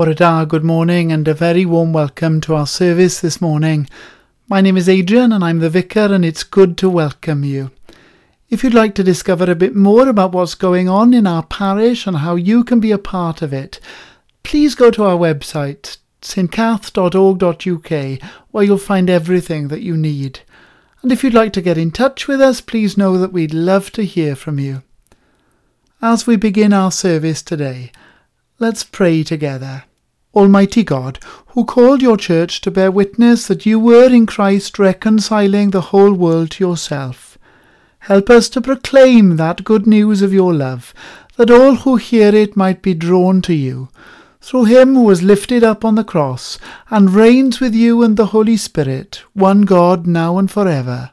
Good morning, and a very warm welcome to our service this morning. My name is Adrian, and I'm the vicar, and it's good to welcome you. If you'd like to discover a bit more about what's going on in our parish and how you can be a part of it, please go to our website, stcath.org.uk, where you'll find everything that you need. And if you'd like to get in touch with us, please know that we'd love to hear from you. As we begin our service today, let's pray together. Almighty God, who called your church to bear witness that you were in Christ reconciling the whole world to yourself, help us to proclaim that good news of your love, that all who hear it might be drawn to you, through him who was lifted up on the cross, and reigns with you and the Holy Spirit, one God, now and forever.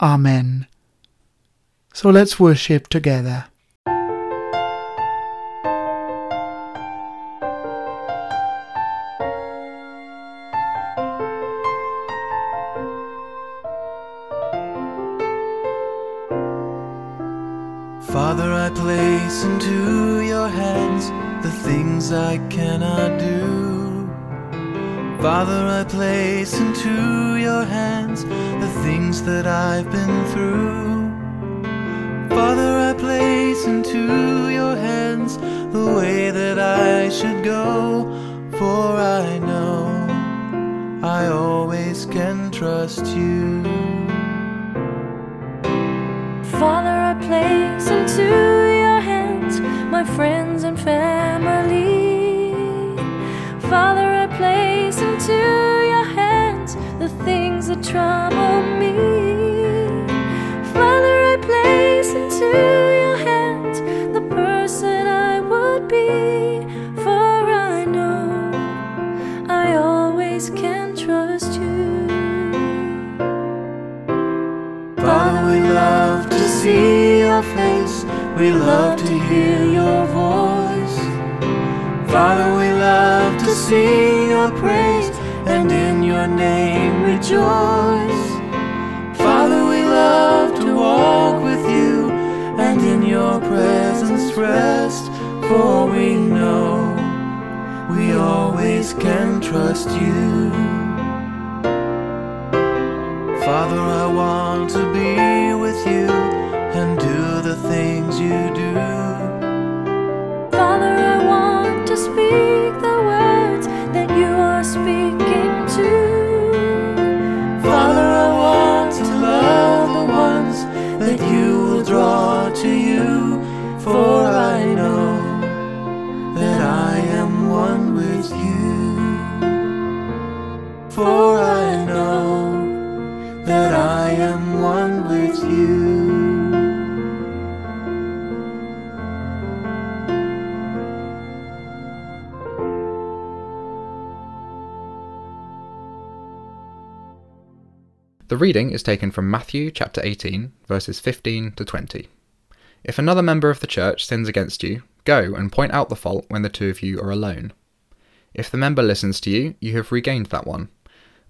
Amen. So let's worship together. I cannot do. Father, I place into your hands the things that I've been through. Father, I place into your hands the way that I should go, for I know I always can trust you. Trouble me. Father, I place into your hands the person I would be, for I know I always can trust you. Father, we love to see your face. We love to hear your voice. Father, we love to sing rejoice. Father, we love to walk with you and in your presence rest, for we know we always can trust you. Father, I want to For I know that I am one with you. The reading is taken from Matthew chapter 18, verses 15 to 20. If another member of the church sins against you, go and point out the fault when the two of you are alone. If the member listens to you, you have regained that one.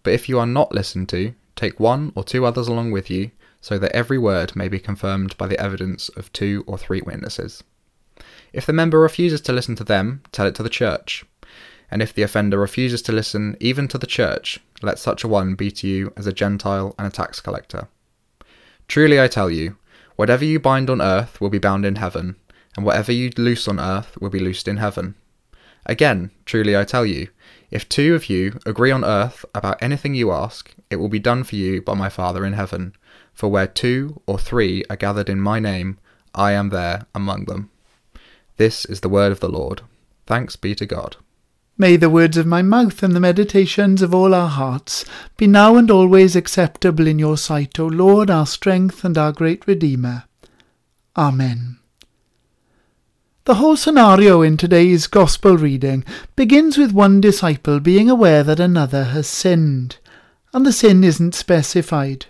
But if you are not listened to, take one or two others along with you, so that every word may be confirmed by the evidence of two or three witnesses. If the member refuses to listen to them, tell it to the church. And if the offender refuses to listen even to the church, let such a one be to you as a Gentile and a tax collector. Truly I tell you, whatever you bind on earth will be bound in heaven, and whatever you loose on earth will be loosed in heaven. Again, truly I tell you, if two of you agree on earth about anything you ask, it will be done for you by my Father in heaven. For where two or three are gathered in my name, I am there among them. This is the word of the Lord. Thanks be to God. May the words of my mouth and the meditations of all our hearts be now and always acceptable in your sight, O Lord, our strength and our great Redeemer. Amen. The whole scenario in today's Gospel reading begins with one disciple being aware that another has sinned, and the sin isn't specified.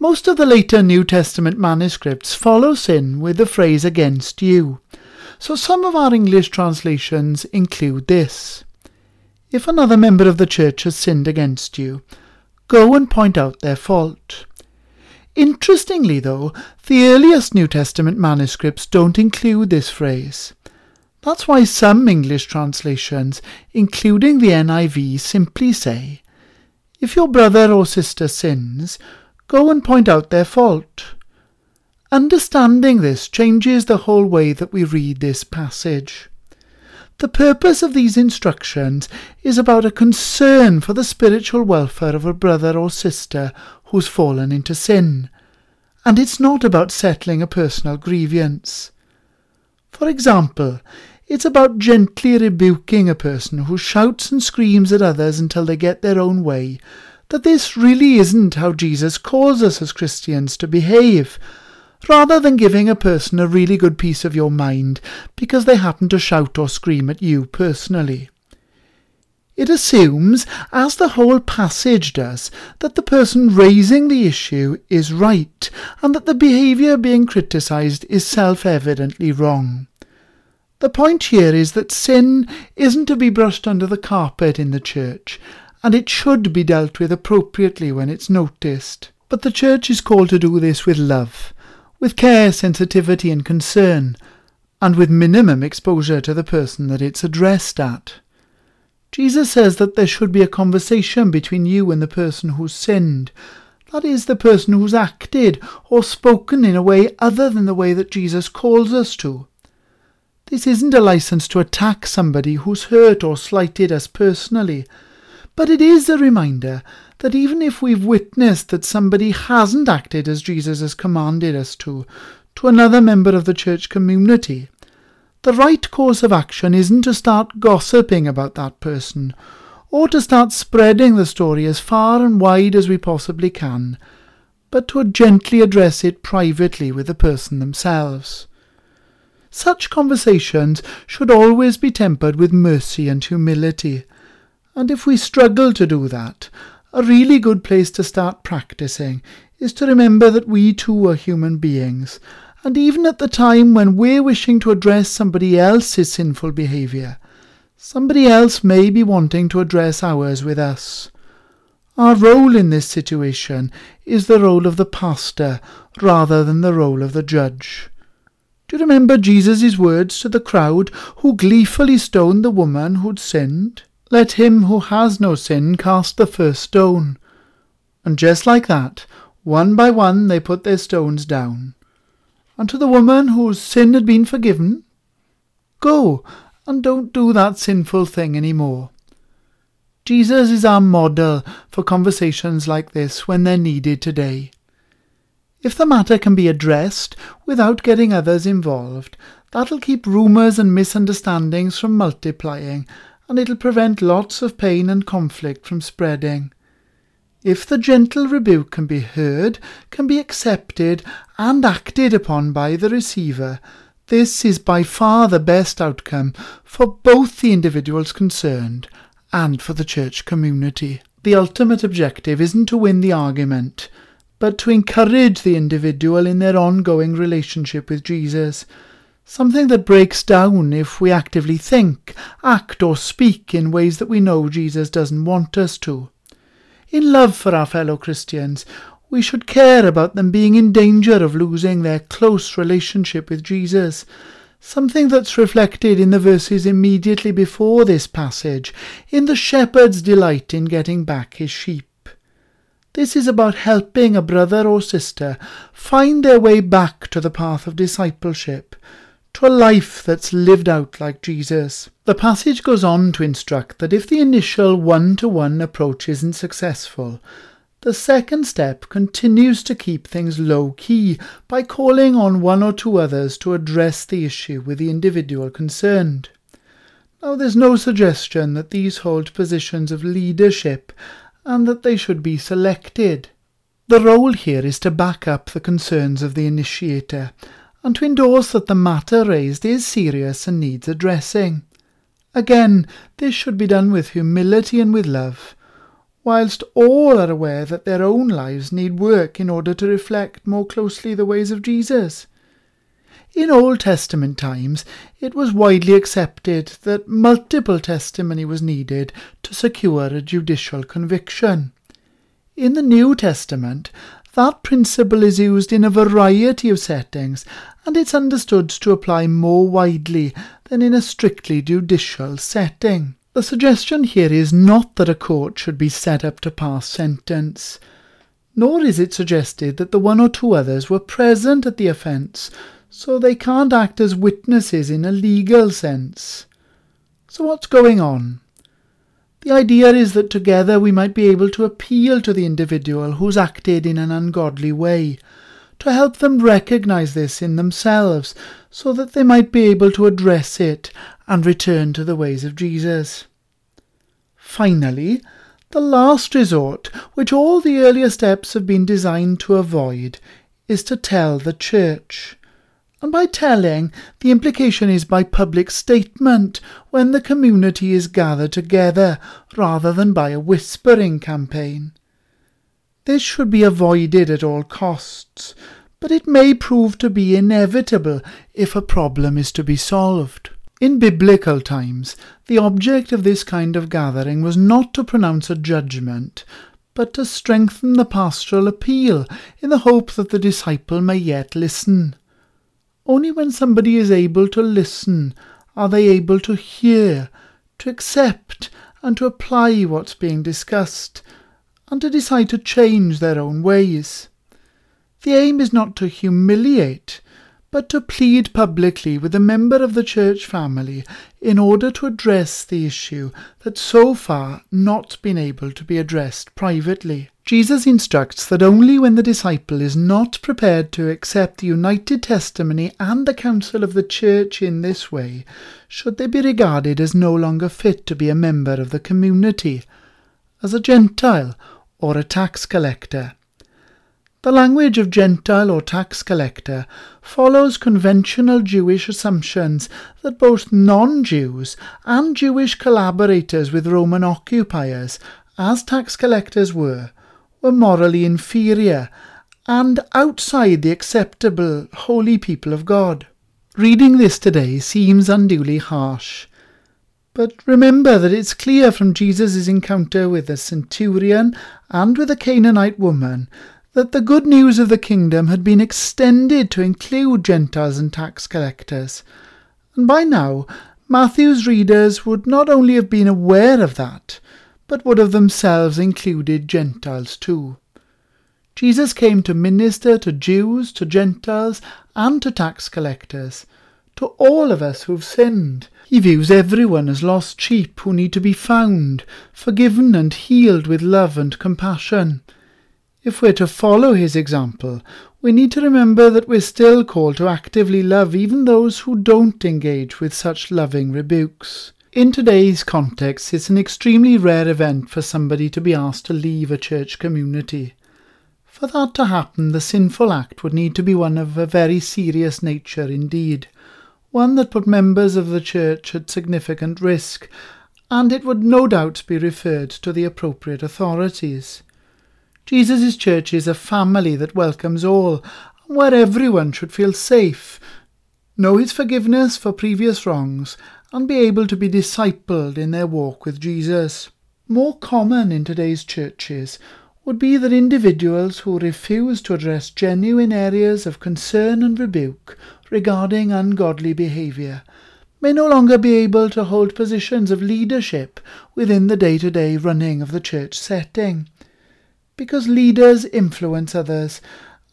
Most of the later New Testament manuscripts follow sin with the phrase against you, so some of our English translations include this. If another member of the church has sinned against you, go and point out their fault. Interestingly, though, the earliest New Testament manuscripts don't include this phrase. That's why some English translations, including the NIV, simply say, If your brother or sister sins, go and point out their fault. Understanding this changes the whole way that we read this passage. The purpose of these instructions is about a concern for the spiritual welfare of a brother or sister who's fallen into sin, and it's not about settling a personal grievance. For example, it's about gently rebuking a person who shouts and screams at others until they get their own way, that this really isn't how Jesus calls us as Christians to behave, rather than giving a person a really good piece of your mind because they happen to shout or scream at you personally. It assumes, as the whole passage does, that the person raising the issue is right and that the behaviour being criticised is self evidently wrong. The point here is that sin isn't to be brushed under the carpet in the church, and it should be dealt with appropriately when it's noticed. But the church is called to do this with love, with care, sensitivity, and concern, and with minimum exposure to the person that it's addressed at. Jesus says that there should be a conversation between you and the person who's sinned. That is, the person who's acted or spoken in a way other than the way that Jesus calls us to. This isn't a license to attack somebody who's hurt or slighted us personally, but it is a reminder that even if we've witnessed that somebody hasn't acted as Jesus has commanded us to, to another member of the church community, the right course of action isn't to start gossiping about that person, or to start spreading the story as far and wide as we possibly can, but to gently address it privately with the person themselves. Such conversations should always be tempered with mercy and humility, and if we struggle to do that, a really good place to start practicing is to remember that we too are human beings, and even at the time when we're wishing to address somebody else's sinful behaviour, somebody else may be wanting to address ours with us. Our role in this situation is the role of the pastor rather than the role of the judge. Do you remember Jesus' words to the crowd who gleefully stoned the woman who'd sinned? Let him who has no sin cast the first stone. And just like that, one by one they put their stones down. And to the woman whose sin had been forgiven, Go and don't do that sinful thing any more. Jesus is our model for conversations like this when they're needed today. If the matter can be addressed without getting others involved, that'll keep rumours and misunderstandings from multiplying, and it'll prevent lots of pain and conflict from spreading. If the gentle rebuke can be heard, can be accepted, and acted upon by the receiver, this is by far the best outcome for both the individuals concerned and for the church community. The ultimate objective isn't to win the argument, but to encourage the individual in their ongoing relationship with Jesus. Something that breaks down if we actively think, act, or speak in ways that we know Jesus doesn't want us to. In love for our fellow Christians, we should care about them being in danger of losing their close relationship with Jesus, something that's reflected in the verses immediately before this passage, in the shepherd's delight in getting back his sheep. This is about helping a brother or sister find their way back to the path of discipleship, to a life that's lived out like Jesus. The passage goes on to instruct that if the initial one to one approach isn't successful, the second step continues to keep things low key by calling on one or two others to address the issue with the individual concerned. Now, there's no suggestion that these hold positions of leadership and that they should be selected. The role here is to back up the concerns of the initiator and to endorse that the matter raised is serious and needs addressing. Again, this should be done with humility and with love, whilst all are aware that their own lives need work in order to reflect more closely the ways of Jesus. In Old Testament times, it was widely accepted that multiple testimony was needed to secure a judicial conviction. In the New Testament, that principle is used in a variety of settings, and it's understood to apply more widely than in a strictly judicial setting. The suggestion here is not that a court should be set up to pass sentence, nor is it suggested that the one or two others were present at the offence, so they can't act as witnesses in a legal sense. So what's going on? The idea is that together we might be able to appeal to the individual who's acted in an ungodly way, to help them recognize this in themselves, so that they might be able to address it and return to the ways of Jesus. Finally, the last resort, which all the earlier steps have been designed to avoid, is to tell the church. And by telling, the implication is by public statement, when the community is gathered together, rather than by a whispering campaign. This should be avoided at all costs, but it may prove to be inevitable if a problem is to be solved. In biblical times, the object of this kind of gathering was not to pronounce a judgment, but to strengthen the pastoral appeal in the hope that the disciple may yet listen. Only when somebody is able to listen are they able to hear, to accept, and to apply what's being discussed, and to decide to change their own ways. The aim is not to humiliate, but to plead publicly with a member of the church family in order to address the issue that's so far not been able to be addressed privately. Jesus instructs that only when the disciple is not prepared to accept the united testimony and the counsel of the church in this way should they be regarded as no longer fit to be a member of the community, as a Gentile or a tax collector. The language of Gentile or tax collector follows conventional Jewish assumptions that both non Jews and Jewish collaborators with Roman occupiers, as tax collectors were, were morally inferior and outside the acceptable holy people of God. Reading this today seems unduly harsh. But remember that it's clear from Jesus' encounter with the centurion and with the Canaanite woman that the good news of the kingdom had been extended to include Gentiles and tax collectors. And by now, Matthew's readers would not only have been aware of that, but would have themselves included Gentiles too. Jesus came to minister to Jews, to Gentiles, and to tax collectors, to all of us who've sinned. He views everyone as lost sheep who need to be found, forgiven and healed with love and compassion. If we're to follow his example, we need to remember that we're still called to actively love even those who don't engage with such loving rebukes. In today's context, it's an extremely rare event for somebody to be asked to leave a church community. For that to happen, the sinful act would need to be one of a very serious nature indeed, one that put members of the church at significant risk, and it would no doubt be referred to the appropriate authorities. Jesus' church is a family that welcomes all, where everyone should feel safe, know his forgiveness for previous wrongs, and be able to be discipled in their walk with Jesus. More common in today's churches would be that individuals who refuse to address genuine areas of concern and rebuke regarding ungodly behaviour may no longer be able to hold positions of leadership within the day to day running of the church setting because leaders influence others,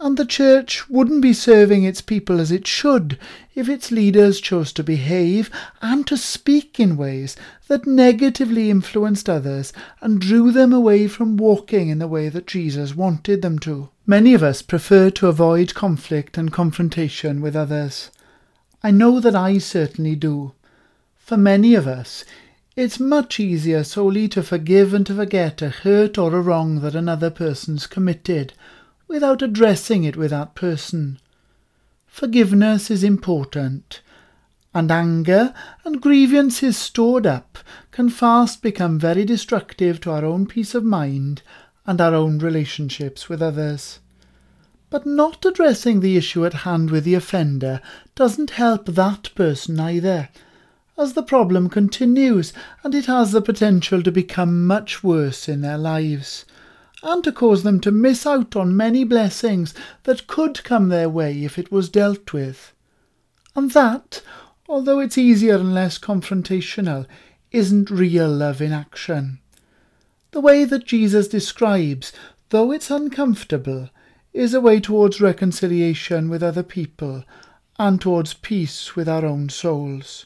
and the church wouldn't be serving its people as it should if its leaders chose to behave and to speak in ways that negatively influenced others and drew them away from walking in the way that Jesus wanted them to. Many of us prefer to avoid conflict and confrontation with others. I know that I certainly do. For many of us, it's much easier solely to forgive and to forget a hurt or a wrong that another person's committed, without addressing it with that person. Forgiveness is important, and anger and grievances stored up can fast become very destructive to our own peace of mind and our own relationships with others. But not addressing the issue at hand with the offender doesn't help that person either as the problem continues and it has the potential to become much worse in their lives and to cause them to miss out on many blessings that could come their way if it was dealt with. And that, although it's easier and less confrontational, isn't real love in action. The way that Jesus describes, though it's uncomfortable, is a way towards reconciliation with other people and towards peace with our own souls.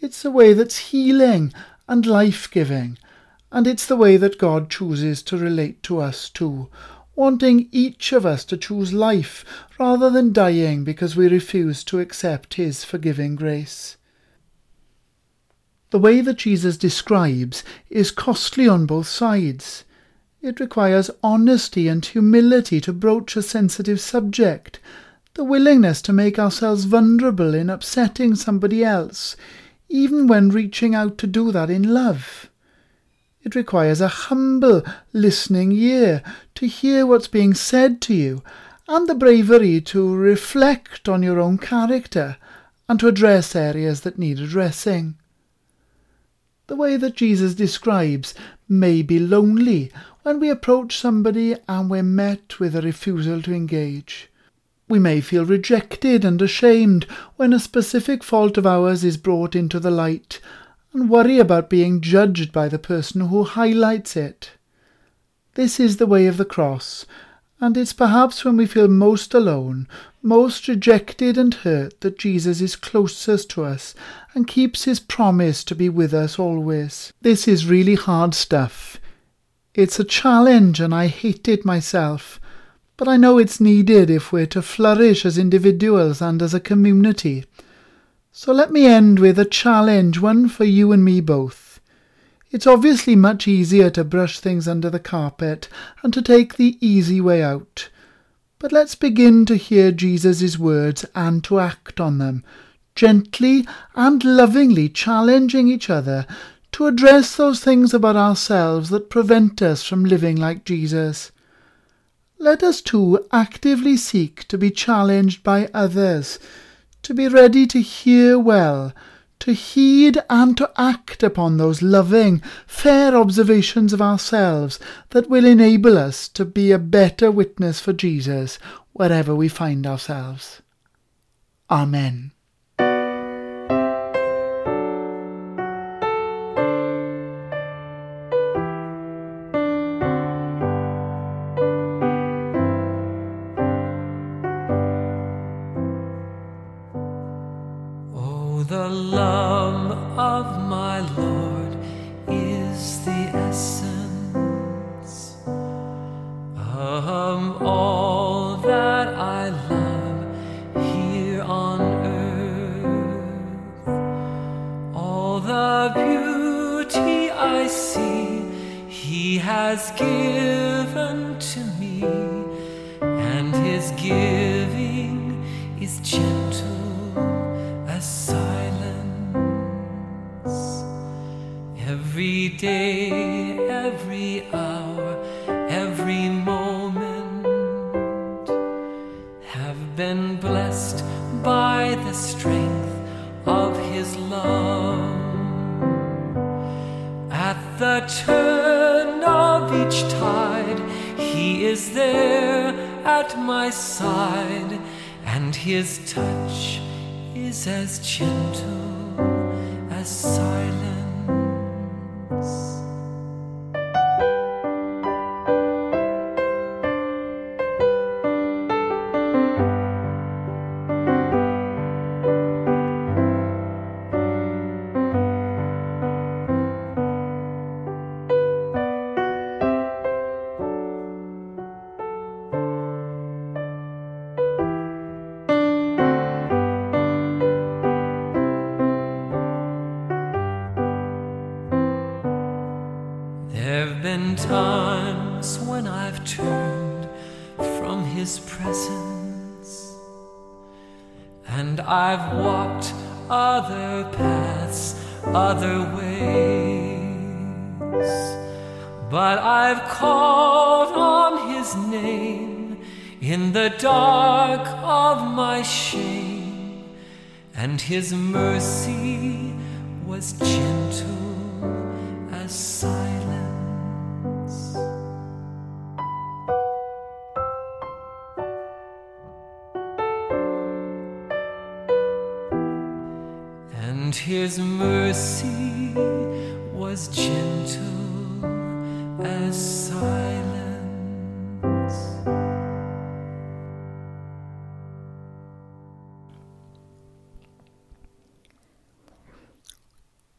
It's a way that's healing and life giving, and it's the way that God chooses to relate to us too, wanting each of us to choose life rather than dying because we refuse to accept His forgiving grace. The way that Jesus describes is costly on both sides. It requires honesty and humility to broach a sensitive subject, the willingness to make ourselves vulnerable in upsetting somebody else, even when reaching out to do that in love. It requires a humble listening ear to hear what's being said to you and the bravery to reflect on your own character and to address areas that need addressing. The way that Jesus describes may be lonely when we approach somebody and we're met with a refusal to engage. We may feel rejected and ashamed when a specific fault of ours is brought into the light and worry about being judged by the person who highlights it. This is the way of the cross, and it's perhaps when we feel most alone, most rejected and hurt, that Jesus is closest to us and keeps his promise to be with us always. This is really hard stuff. It's a challenge, and I hate it myself, but I know it's needed if we're to flourish as individuals and as a community. So let me end with a challenge, one for you and me both. It's obviously much easier to brush things under the carpet and to take the easy way out. But let's begin to hear Jesus' words and to act on them, gently and lovingly challenging each other to address those things about ourselves that prevent us from living like Jesus. Let us too actively seek to be challenged by others, to be ready to hear well, to heed and to act upon those loving, fair observations of ourselves that will enable us to be a better witness for Jesus wherever we find ourselves. Amen.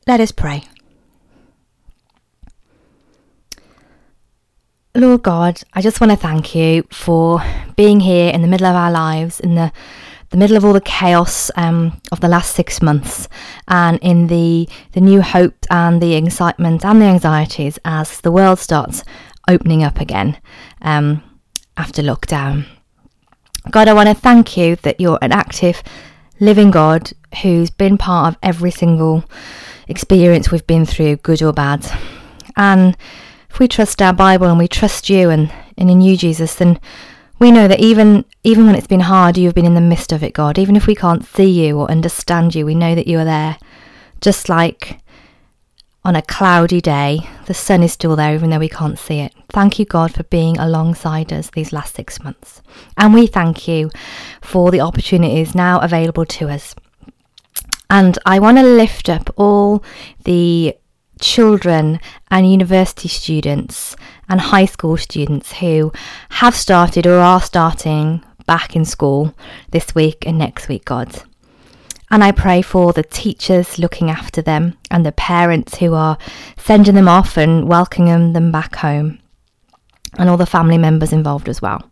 Let us pray. Lord God, I just want to thank you for being here in the middle of our lives, in the the middle of all the chaos um, of the last six months, and in the the new hope and the excitement and the anxieties as the world starts opening up again um, after lockdown. God, I want to thank you that you're an active, living God who's been part of every single experience we've been through, good or bad. And if we trust our Bible and we trust you and, and in you, Jesus, then we know that even even when it's been hard, you have been in the midst of it, God. Even if we can't see you or understand you, we know that you are there. Just like on a cloudy day, the sun is still there even though we can't see it. Thank you, God, for being alongside us these last six months. And we thank you for the opportunities now available to us. And I want to lift up all the children and university students and high school students who have started or are starting back in school this week and next week, God. And I pray for the teachers looking after them and the parents who are sending them off and welcoming them back home, and all the family members involved as well.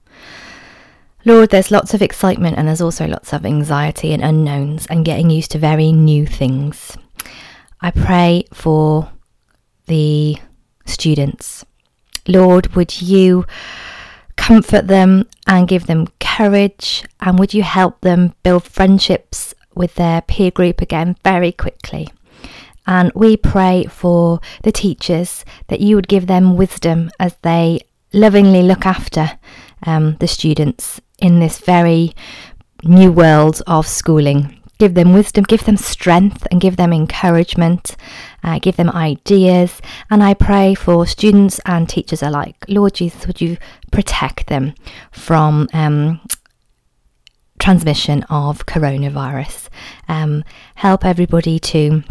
Lord, there's lots of excitement and there's also lots of anxiety and unknowns and getting used to very new things. I pray for the students. Lord, would you comfort them and give them courage? And would you help them build friendships with their peer group again very quickly? And we pray for the teachers that you would give them wisdom as they lovingly look after um, the students in this very new world of schooling. Give them wisdom, give them strength, and give them encouragement, uh, give them ideas. And I pray for students and teachers alike. Lord Jesus, would you protect them from um, transmission of coronavirus? Um, help everybody to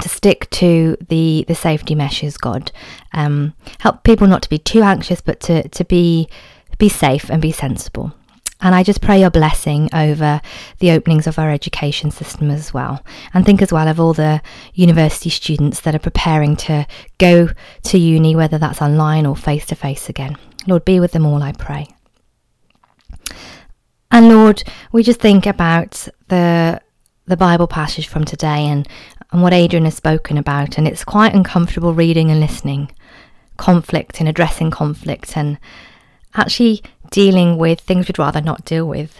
to stick to the the safety measures god um, help people not to be too anxious but to to be be safe and be sensible and I just pray your blessing over the openings of our education system as well. And think as well of all the university students that are preparing to go to uni, whether that's online or face to face again. Lord, be with them all, I pray. And Lord, we just think about the the Bible passage from today and, and what Adrian has spoken about, and it's quite uncomfortable reading and listening. Conflict and addressing conflict and actually dealing with things we'd rather not deal with.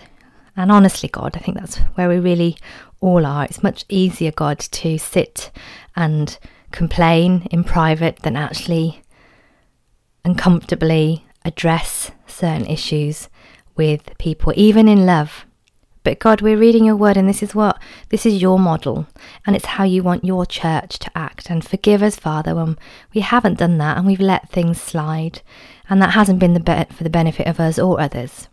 And honestly, God, I think that's where we really all are. It's much easier, God, to sit and complain in private than actually uncomfortably address certain issues with people, even in love. But God, we're reading your word, and this is what this is your model, and it's how you want your church to act. And forgive us, Father, when we haven't done that and we've let things slide and that hasn't been the be- for the benefit of us or others.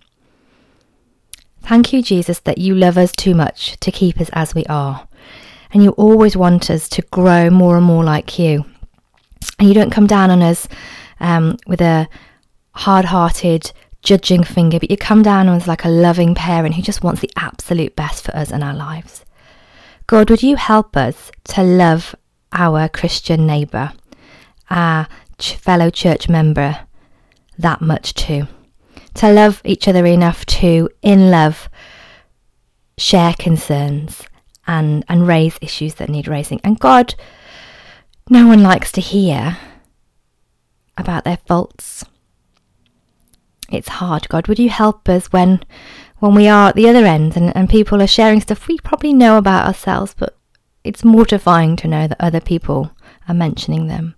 Thank you, Jesus, that you love us too much to keep us as we are, and you always want us to grow more and more like you. And you don't come down on us um, with a hard hearted, judging finger, but you come down on us like a loving parent who just wants the absolute best for us and our lives. God, would you help us to love our Christian neighbour, our ch- fellow church member, that much too. To love each other enough to, in love, share concerns and, and raise issues that need raising. And God, no one likes to hear about their faults. It's hard, God. Would you help us when when we are at the other end and, and people are sharing stuff we probably know about ourselves, but it's mortifying to know that other people are mentioning them.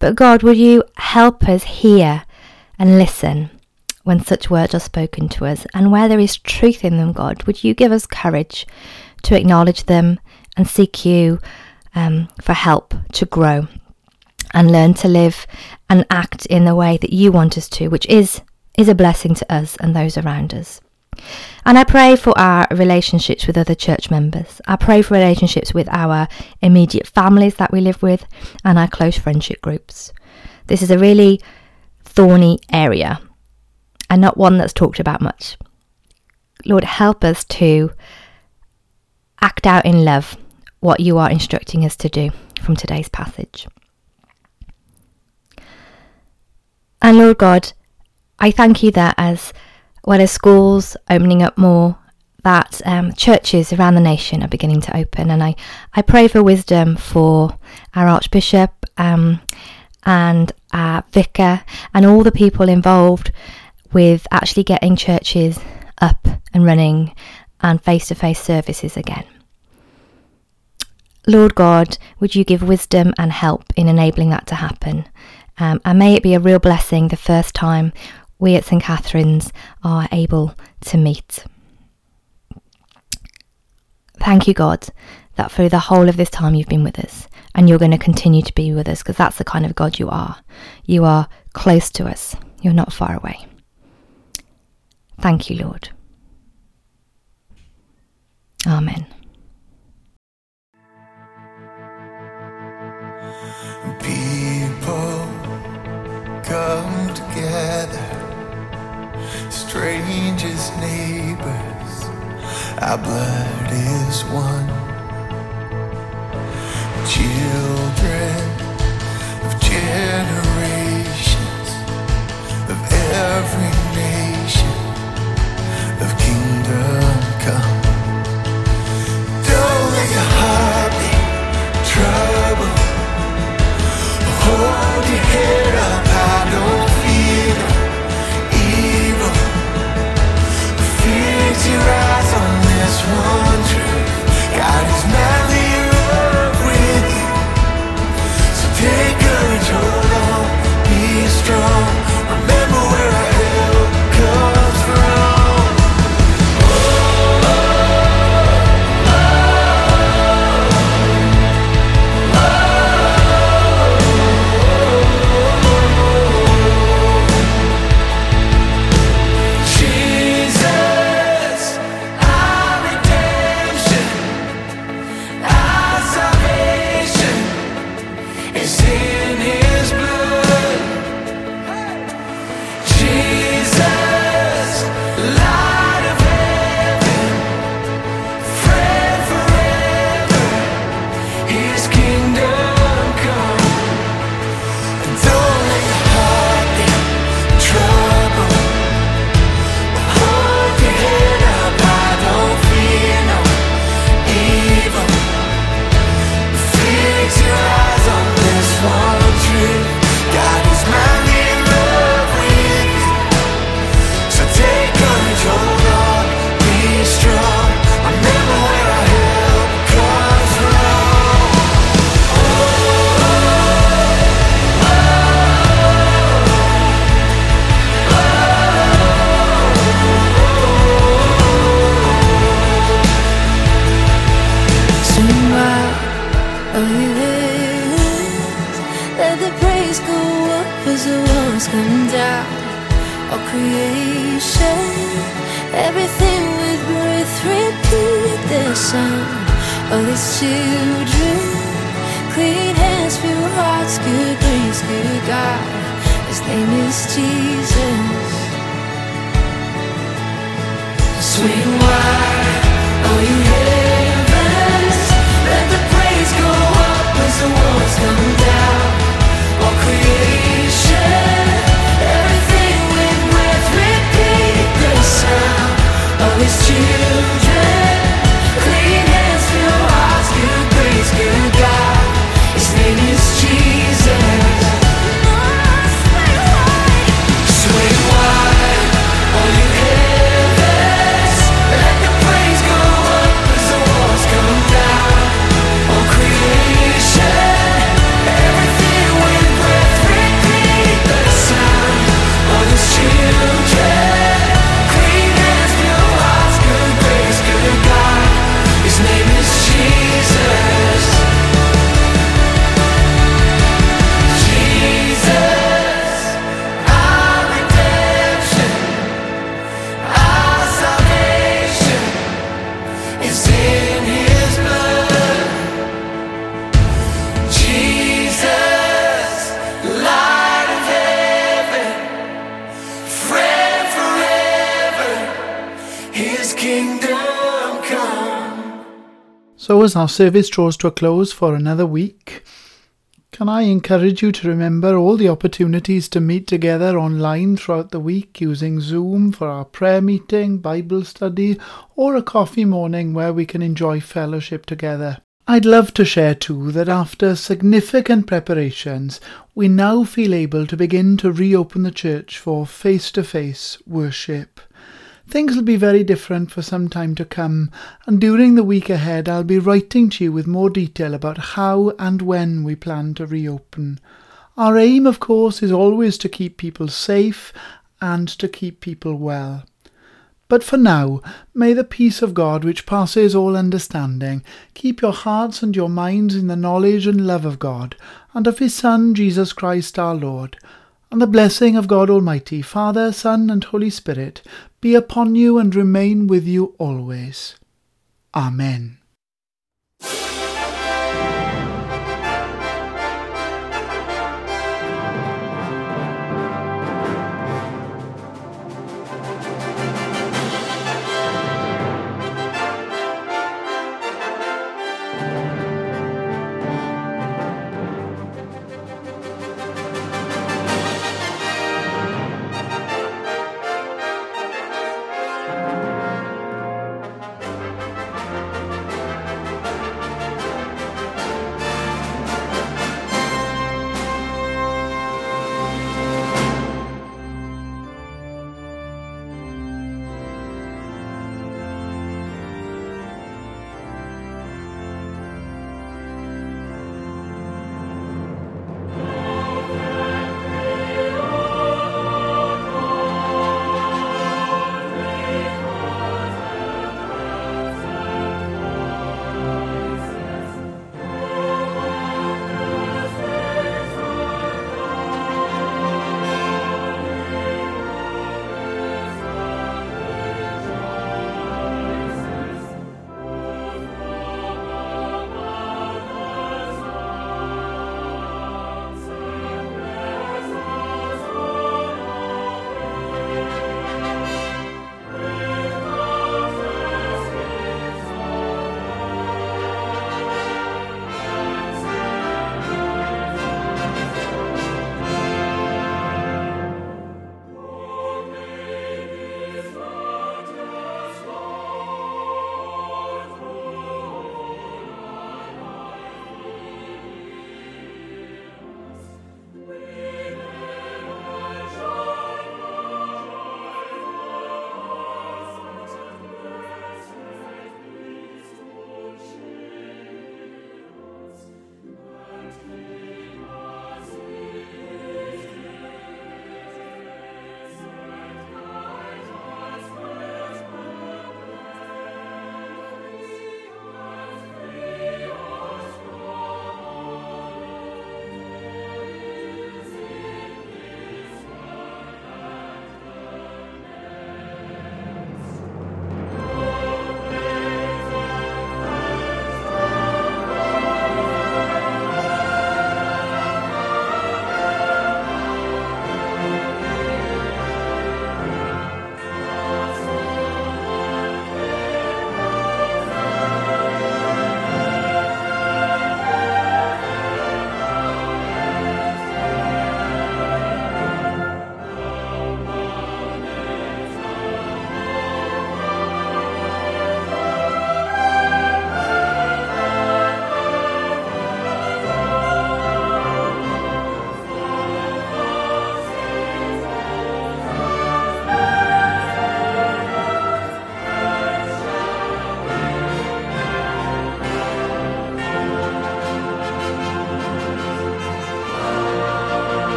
But God, would you help us hear and listen when such words are spoken to us, and where there is truth in them, God, would you give us courage to acknowledge them and seek you um, for help to grow and learn to live and act in the way that you want us to, which is is a blessing to us and those around us. And I pray for our relationships with other church members. I pray for relationships with our immediate families that we live with and our close friendship groups. This is a really thorny area and not one that's talked about much. Lord, help us to act out in love what you are instructing us to do from today's passage. And Lord God, I thank you that as well as schools opening up more, that um, churches around the nation are beginning to open. And I, I pray for wisdom for our Archbishop um, and our Vicar and all the people involved with actually getting churches up and running and face to face services again. Lord God, would you give wisdom and help in enabling that to happen? Um, and may it be a real blessing the first time we at St Catherine's are able to meet. Thank you, God, that through the whole of this time you've been with us and you're going to continue to be with us because that's the kind of God you are. You are close to us, you're not far away. Thank you, Lord. Amen. People come together, strangers, neighbors, our blood is one. Children of generations of every nation of kingdom come. As our service draws to a close for another week, can I encourage you to remember all the opportunities to meet together online throughout the week using Zoom for our prayer meeting, Bible study, or a coffee morning where we can enjoy fellowship together? I'd love to share too that after significant preparations, we now feel able to begin to reopen the church for face to face worship. Things will be very different for some time to come, and during the week ahead, I'll be writing to you with more detail about how and when we plan to reopen. Our aim, of course, is always to keep people safe and to keep people well. But for now, may the peace of God, which passes all understanding, keep your hearts and your minds in the knowledge and love of God, and of His Son, Jesus Christ our Lord. And the blessing of God Almighty, Father, Son, and Holy Spirit, be upon you and remain with you always. Amen.